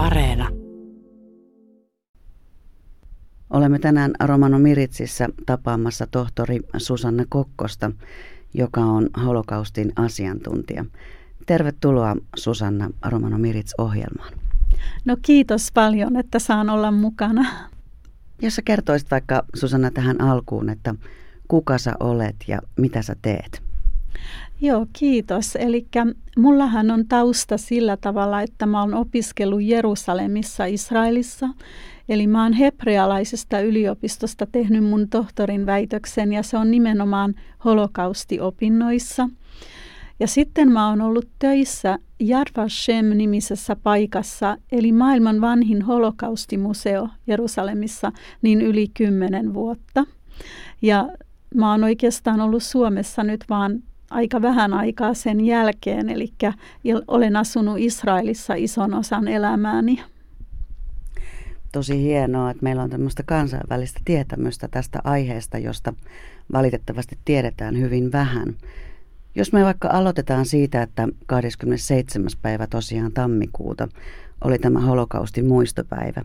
Areena. Olemme tänään Romano Miritsissä tapaamassa tohtori Susanna Kokkosta, joka on holokaustin asiantuntija. Tervetuloa Susanna Romano Mirits-ohjelmaan. No kiitos paljon, että saan olla mukana. Jos sä kertoisit vaikka Susanna tähän alkuun, että kuka sä olet ja mitä sä teet? Joo, kiitos. Eli mullahan on tausta sillä tavalla, että mä oon opiskellut Jerusalemissa Israelissa. Eli mä oon hebrealaisesta yliopistosta tehnyt mun tohtorin väitöksen ja se on nimenomaan holokaustiopinnoissa. Ja sitten mä oon ollut töissä Yad Vashem-nimisessä paikassa, eli maailman vanhin holokaustimuseo Jerusalemissa, niin yli kymmenen vuotta. Ja mä oon oikeastaan ollut Suomessa nyt vaan aika vähän aikaa sen jälkeen, eli olen asunut Israelissa ison osan elämääni. Tosi hienoa, että meillä on tämmöistä kansainvälistä tietämystä tästä aiheesta, josta valitettavasti tiedetään hyvin vähän. Jos me vaikka aloitetaan siitä, että 27. päivä tosiaan tammikuuta oli tämä holokaustin muistopäivä.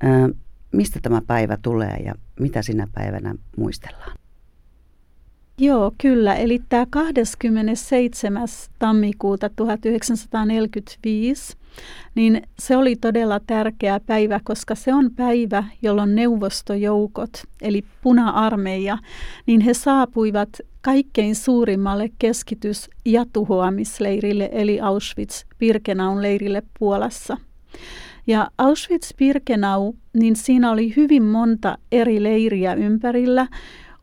Ää, mistä tämä päivä tulee ja mitä sinä päivänä muistellaan? Joo, kyllä. Eli tämä 27. tammikuuta 1945, niin se oli todella tärkeä päivä, koska se on päivä, jolloin neuvostojoukot, eli puna-armeija, niin he saapuivat kaikkein suurimmalle keskitys- ja tuhoamisleirille, eli Auschwitz-Birkenaun leirille Puolassa. Ja Auschwitz-Birkenau, niin siinä oli hyvin monta eri leiriä ympärillä,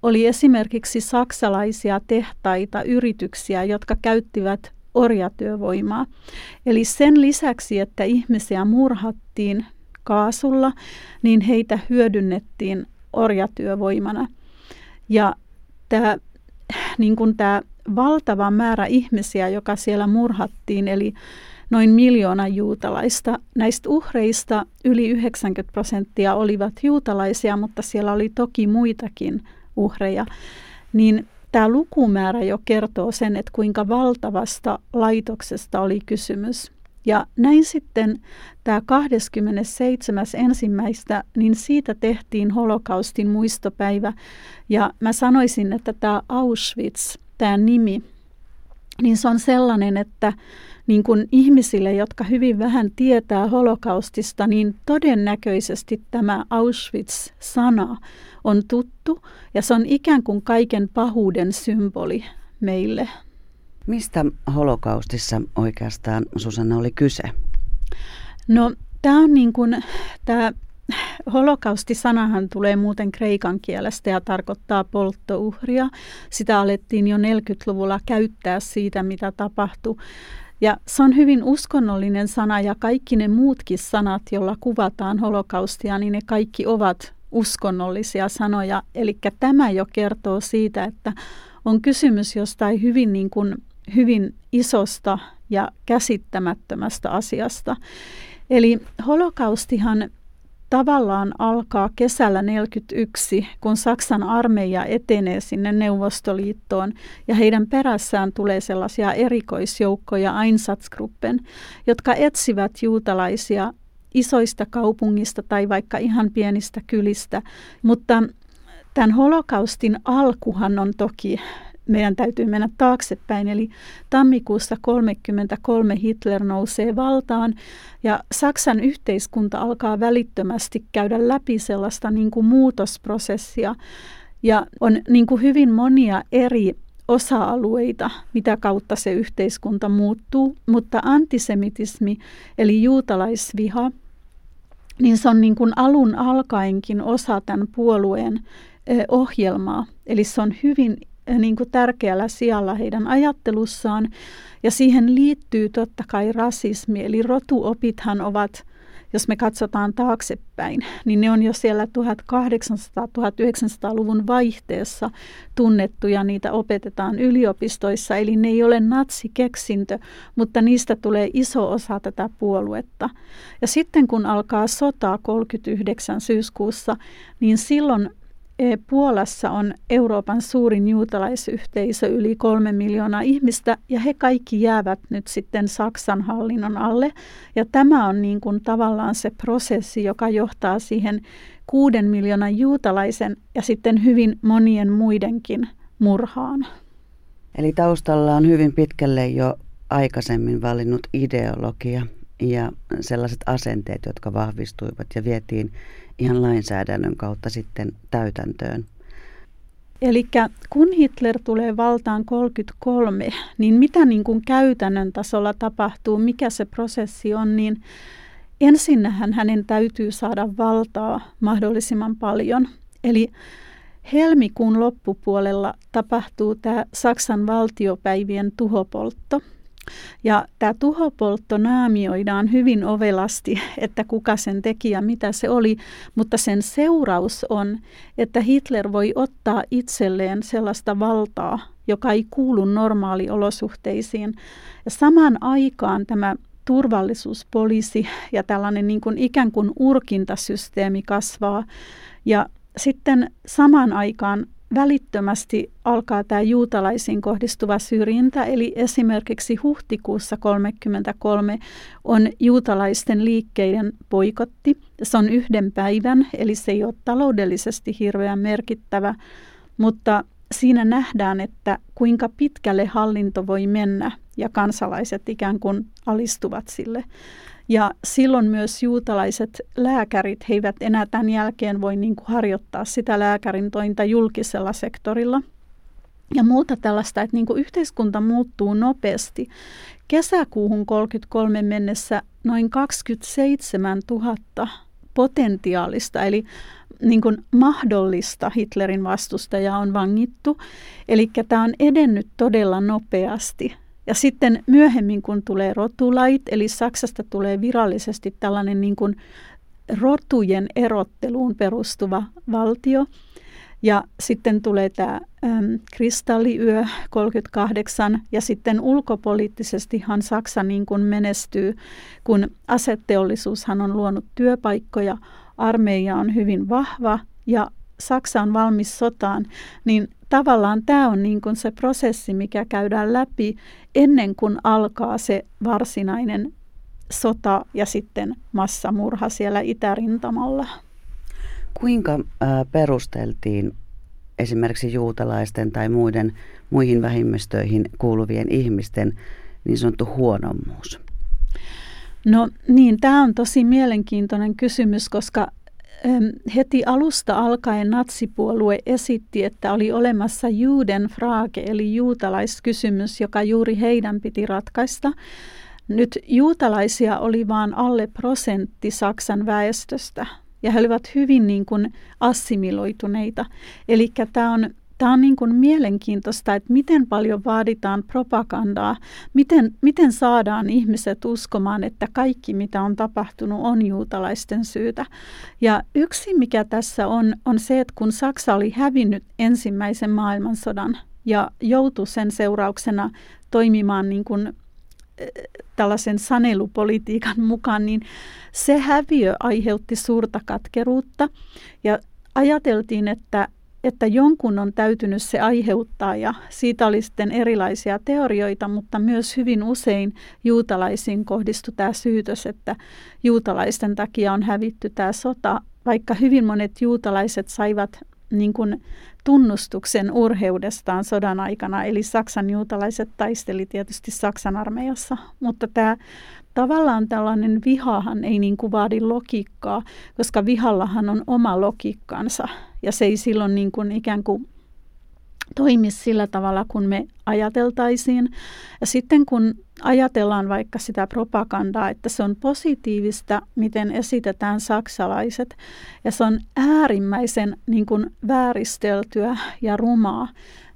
oli esimerkiksi saksalaisia tehtaita, yrityksiä, jotka käyttivät orjatyövoimaa. Eli sen lisäksi, että ihmisiä murhattiin kaasulla, niin heitä hyödynnettiin orjatyövoimana. Ja tämä, niin kuin tämä valtava määrä ihmisiä, joka siellä murhattiin, eli noin miljoona juutalaista. Näistä uhreista yli 90 prosenttia olivat juutalaisia, mutta siellä oli toki muitakin uhreja, niin tämä lukumäärä jo kertoo sen, että kuinka valtavasta laitoksesta oli kysymys. Ja näin sitten tämä 27. ensimmäistä, niin siitä tehtiin holokaustin muistopäivä. Ja mä sanoisin, että tämä Auschwitz, tämä nimi, niin se on sellainen, että niin kuin ihmisille, jotka hyvin vähän tietää holokaustista, niin todennäköisesti tämä Auschwitz-sana on tuttu ja se on ikään kuin kaiken pahuuden symboli meille. Mistä holokaustissa oikeastaan Susanna oli kyse? No tämä on niin kuin, tämä Holokausti-sanahan tulee muuten kreikan kielestä ja tarkoittaa polttouhria. Sitä alettiin jo 40-luvulla käyttää siitä, mitä tapahtui. Ja se on hyvin uskonnollinen sana ja kaikki ne muutkin sanat, joilla kuvataan holokaustia, niin ne kaikki ovat uskonnollisia sanoja. Eli tämä jo kertoo siitä, että on kysymys jostain hyvin, niin kuin, hyvin isosta ja käsittämättömästä asiasta. Eli holokaustihan tavallaan alkaa kesällä 1941, kun Saksan armeija etenee sinne Neuvostoliittoon ja heidän perässään tulee sellaisia erikoisjoukkoja Einsatzgruppen, jotka etsivät juutalaisia isoista kaupungista tai vaikka ihan pienistä kylistä. Mutta tämän holokaustin alkuhan on toki meidän täytyy mennä taaksepäin. Eli tammikuussa 1933 Hitler nousee valtaan ja Saksan yhteiskunta alkaa välittömästi käydä läpi sellaista niin kuin muutosprosessia. Ja on niin kuin hyvin monia eri osa-alueita, mitä kautta se yhteiskunta muuttuu, mutta antisemitismi eli juutalaisviha, niin se on niin kuin alun alkaenkin osa tämän puolueen ohjelmaa. Eli se on hyvin niin kuin tärkeällä sijalla heidän ajattelussaan. Ja siihen liittyy totta kai rasismi, eli rotuopithan ovat, jos me katsotaan taaksepäin, niin ne on jo siellä 1800-1900-luvun vaihteessa tunnettu ja niitä opetetaan yliopistoissa. Eli ne ei ole natsikeksintö, mutta niistä tulee iso osa tätä puoluetta. Ja sitten kun alkaa sota 39 syyskuussa, niin silloin Puolassa on Euroopan suurin juutalaisyhteisö, yli kolme miljoonaa ihmistä, ja he kaikki jäävät nyt sitten Saksan hallinnon alle. Ja tämä on niin kuin tavallaan se prosessi, joka johtaa siihen kuuden miljoonan juutalaisen ja sitten hyvin monien muidenkin murhaan. Eli taustalla on hyvin pitkälle jo aikaisemmin valinnut ideologia ja sellaiset asenteet, jotka vahvistuivat ja vietiin ihan lainsäädännön kautta sitten täytäntöön. Eli kun Hitler tulee valtaan 33, niin mitä niin kuin käytännön tasolla tapahtuu, mikä se prosessi on, niin ensinnähän hänen täytyy saada valtaa mahdollisimman paljon. Eli helmikuun loppupuolella tapahtuu tämä Saksan valtiopäivien tuhopoltto – ja tämä tuhopoltto naamioidaan hyvin ovelasti, että kuka sen teki ja mitä se oli, mutta sen seuraus on, että Hitler voi ottaa itselleen sellaista valtaa, joka ei kuulu normaaliolosuhteisiin. Ja samaan aikaan tämä turvallisuuspoliisi ja tällainen niin kuin ikään kuin urkintasysteemi kasvaa. Ja sitten samaan aikaan välittömästi alkaa tämä juutalaisiin kohdistuva syrjintä, eli esimerkiksi huhtikuussa 1933 on juutalaisten liikkeiden poikotti. Se on yhden päivän, eli se ei ole taloudellisesti hirveän merkittävä, mutta siinä nähdään, että kuinka pitkälle hallinto voi mennä ja kansalaiset ikään kuin alistuvat sille. Ja silloin myös juutalaiset lääkärit, he eivät enää tämän jälkeen voi niin kuin harjoittaa sitä lääkärin tointa julkisella sektorilla. Ja muuta tällaista, että niin kuin yhteiskunta muuttuu nopeasti. Kesäkuuhun 33 mennessä noin 27 000 potentiaalista, eli niin kuin mahdollista Hitlerin vastustajaa on vangittu. Eli tämä on edennyt todella nopeasti. Ja sitten myöhemmin, kun tulee rotulait, eli Saksasta tulee virallisesti tällainen niin kuin rotujen erotteluun perustuva valtio. Ja sitten tulee tämä äm, kristalliyö 38 ja sitten ulkopoliittisestihan Saksa niin kuin menestyy, kun asetteollisuushan on luonut työpaikkoja, armeija on hyvin vahva ja Saksa on valmis sotaan, niin tavallaan tämä on niin kuin se prosessi, mikä käydään läpi ennen kuin alkaa se varsinainen sota ja sitten massamurha siellä itärintamalla. Kuinka perusteltiin esimerkiksi juutalaisten tai muiden muihin vähemmistöihin kuuluvien ihmisten niin sanottu huonommuus? No niin, tämä on tosi mielenkiintoinen kysymys, koska heti alusta alkaen natsipuolue esitti, että oli olemassa Judenfrage eli juutalaiskysymys, joka juuri heidän piti ratkaista. Nyt juutalaisia oli vain alle prosentti Saksan väestöstä ja he olivat hyvin niin kuin assimiloituneita. Eli tämä on Tämä on niin kuin mielenkiintoista, että miten paljon vaaditaan propagandaa, miten, miten saadaan ihmiset uskomaan, että kaikki mitä on tapahtunut on juutalaisten syytä. Ja yksi mikä tässä on, on se, että kun Saksa oli hävinnyt ensimmäisen maailmansodan ja joutui sen seurauksena toimimaan niin kuin eh, tällaisen sanelupolitiikan mukaan, niin se häviö aiheutti suurta katkeruutta ja ajateltiin, että että jonkun on täytynyt se aiheuttaa ja siitä oli sitten erilaisia teorioita, mutta myös hyvin usein juutalaisiin kohdistui tämä syytös, että juutalaisten takia on hävitty tämä sota, vaikka hyvin monet juutalaiset saivat niin kuin tunnustuksen urheudestaan sodan aikana, eli Saksan juutalaiset taisteli tietysti Saksan armeijassa, mutta tämä tavallaan tällainen vihahan ei niin kuin vaadi logiikkaa, koska vihallahan on oma logiikkansa. Ja se ei silloin niin kuin ikään kuin toimi sillä tavalla, kun me ajateltaisiin. Ja sitten kun ajatellaan vaikka sitä propagandaa, että se on positiivista, miten esitetään saksalaiset, ja se on äärimmäisen niin kuin vääristeltyä ja rumaa,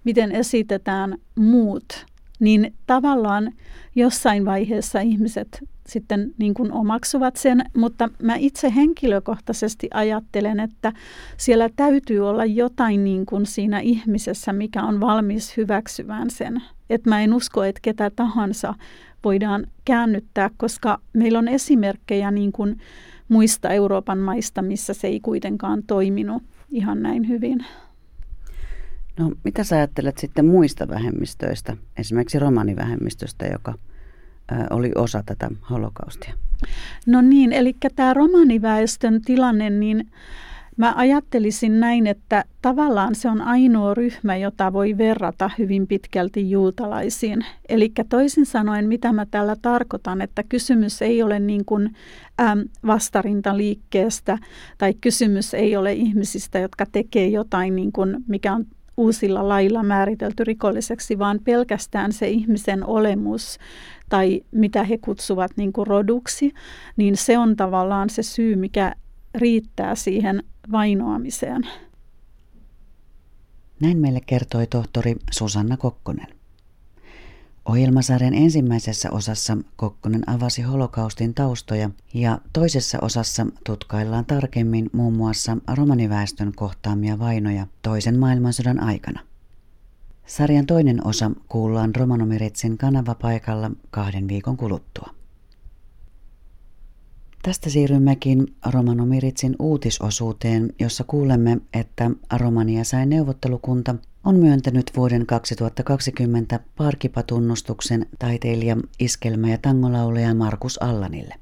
miten esitetään muut niin tavallaan jossain vaiheessa ihmiset sitten niin kuin omaksuvat sen, mutta mä itse henkilökohtaisesti ajattelen, että siellä täytyy olla jotain niin kuin siinä ihmisessä, mikä on valmis hyväksyvään sen. Että mä en usko, että ketä tahansa voidaan käännyttää, koska meillä on esimerkkejä niin kuin muista Euroopan maista, missä se ei kuitenkaan toiminut. ihan näin hyvin. No mitä sä ajattelet sitten muista vähemmistöistä, esimerkiksi romanivähemmistöstä, joka oli osa tätä holokaustia? No niin, eli tämä romaniväestön tilanne, niin Mä ajattelisin näin, että tavallaan se on ainoa ryhmä, jota voi verrata hyvin pitkälti juutalaisiin. Eli toisin sanoen, mitä mä tällä tarkoitan, että kysymys ei ole niin kuin vastarintaliikkeestä tai kysymys ei ole ihmisistä, jotka tekee jotain, niin kuin, mikä on uusilla lailla määritelty rikolliseksi, vaan pelkästään se ihmisen olemus tai mitä he kutsuvat niin kuin roduksi, niin se on tavallaan se syy, mikä riittää siihen vainoamiseen. Näin meille kertoi tohtori Susanna Kokkonen. Ohjelmasarjan ensimmäisessä osassa Kokkonen avasi holokaustin taustoja ja toisessa osassa tutkaillaan tarkemmin muun muassa romaniväestön kohtaamia vainoja toisen maailmansodan aikana. Sarjan toinen osa kuullaan Romanomiritsin kanavapaikalla kahden viikon kuluttua. Tästä siirrymmekin Romanomiritsin uutisosuuteen, jossa kuulemme, että Romania sai neuvottelukunta on myöntänyt vuoden 2020 parkipatunnustuksen taiteilija, iskelmä- ja tangolaulaja Markus Allanille.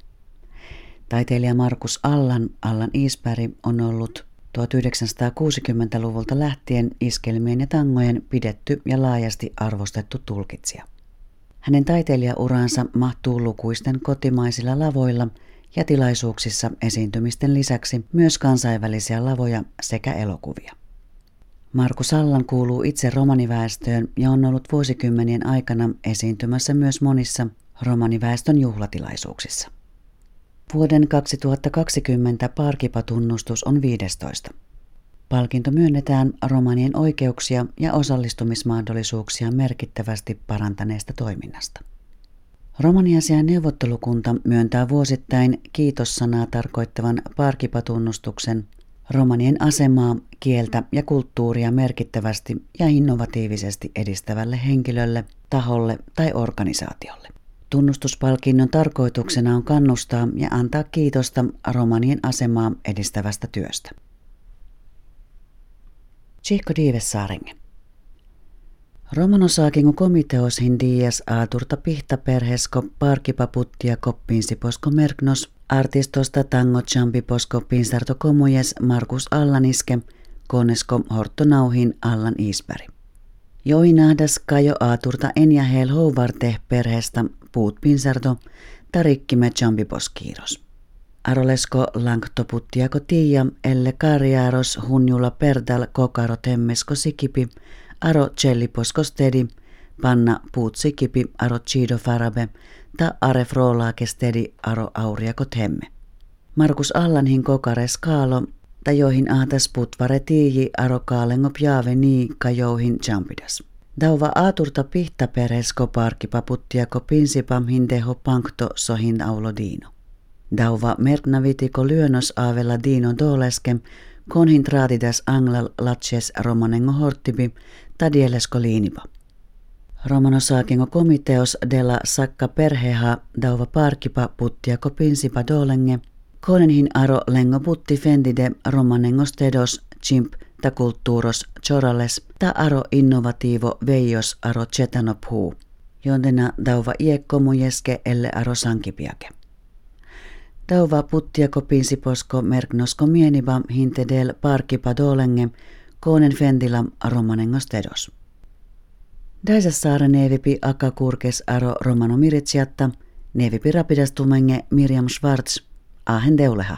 Taiteilija Markus Allan, Allan Iispäri, on ollut 1960-luvulta lähtien iskelmien ja tangojen pidetty ja laajasti arvostettu tulkitsija. Hänen taiteilijauransa mahtuu lukuisten kotimaisilla lavoilla – ja tilaisuuksissa esiintymisten lisäksi myös kansainvälisiä lavoja sekä elokuvia. Marku Sallan kuuluu itse romaniväestöön ja on ollut vuosikymmenien aikana esiintymässä myös monissa romaniväestön juhlatilaisuuksissa. Vuoden 2020 parkipatunnustus on 15. Palkinto myönnetään romanien oikeuksia ja osallistumismahdollisuuksia merkittävästi parantaneesta toiminnasta. Romaniasian neuvottelukunta myöntää vuosittain kiitossanaa tarkoittavan parkipatunnustuksen romanien asemaa, kieltä ja kulttuuria merkittävästi ja innovatiivisesti edistävälle henkilölle, taholle tai organisaatiolle. Tunnustuspalkinnon tarkoituksena on kannustaa ja antaa kiitosta romanien asemaa edistävästä työstä. Chico Dives Saarenge. Romanosaakingo komiteos hindias aaturta pihtaperhesko parkipaputtia posko merknos artistosta tango posko pinsarto komujes Markus Allaniske konesko hortonauhin Allan Iispäri. Joinahdas kajo aaturta enja hel houvarte perheestä puut pinsarto tarikkime poskiiros. Arolesko lanktoputtiako tiia elle karjaaros hunjula perdal kokaro temmesko sikipi – aro poskostedi, panna puutsikipi aro chido farabe, ta are kestedi aro auriakot hemme. Markus Allanhin kokare skaalo, ta joihin ahtas putvare tiiji aro kaalengo pjaave nii kajouhin jampidas. Dauva aaturta pihta peresko parkipaputtiako pinsipam hindeho pankto sohin aulodino. Dauva merknavitiko lyönos aavella dino doleskem, konhin traatidas anglal latches romanengo hortibi, tadieles liinipa. Romano saakingo komiteos della sakka perheha dauva parkipa puttia kopinsipa dolenge, konenhin aro lengo putti fendide romanengo stedos chimp ta kulttuuros chorales ta aro innovatiivo veijos aro chetanopuu, jontena dauva iekkomujeske elle aro sankipiake. Dauva puttia kopinsiposko merknosko mieniba hintedel parkipa dolenge, Koonen fentilam romanengos tedos. Saara neevipi akka kurkes aro romano miritsiatta, neevipi rapidastumenge Miriam Schwartz, ahen deuleha.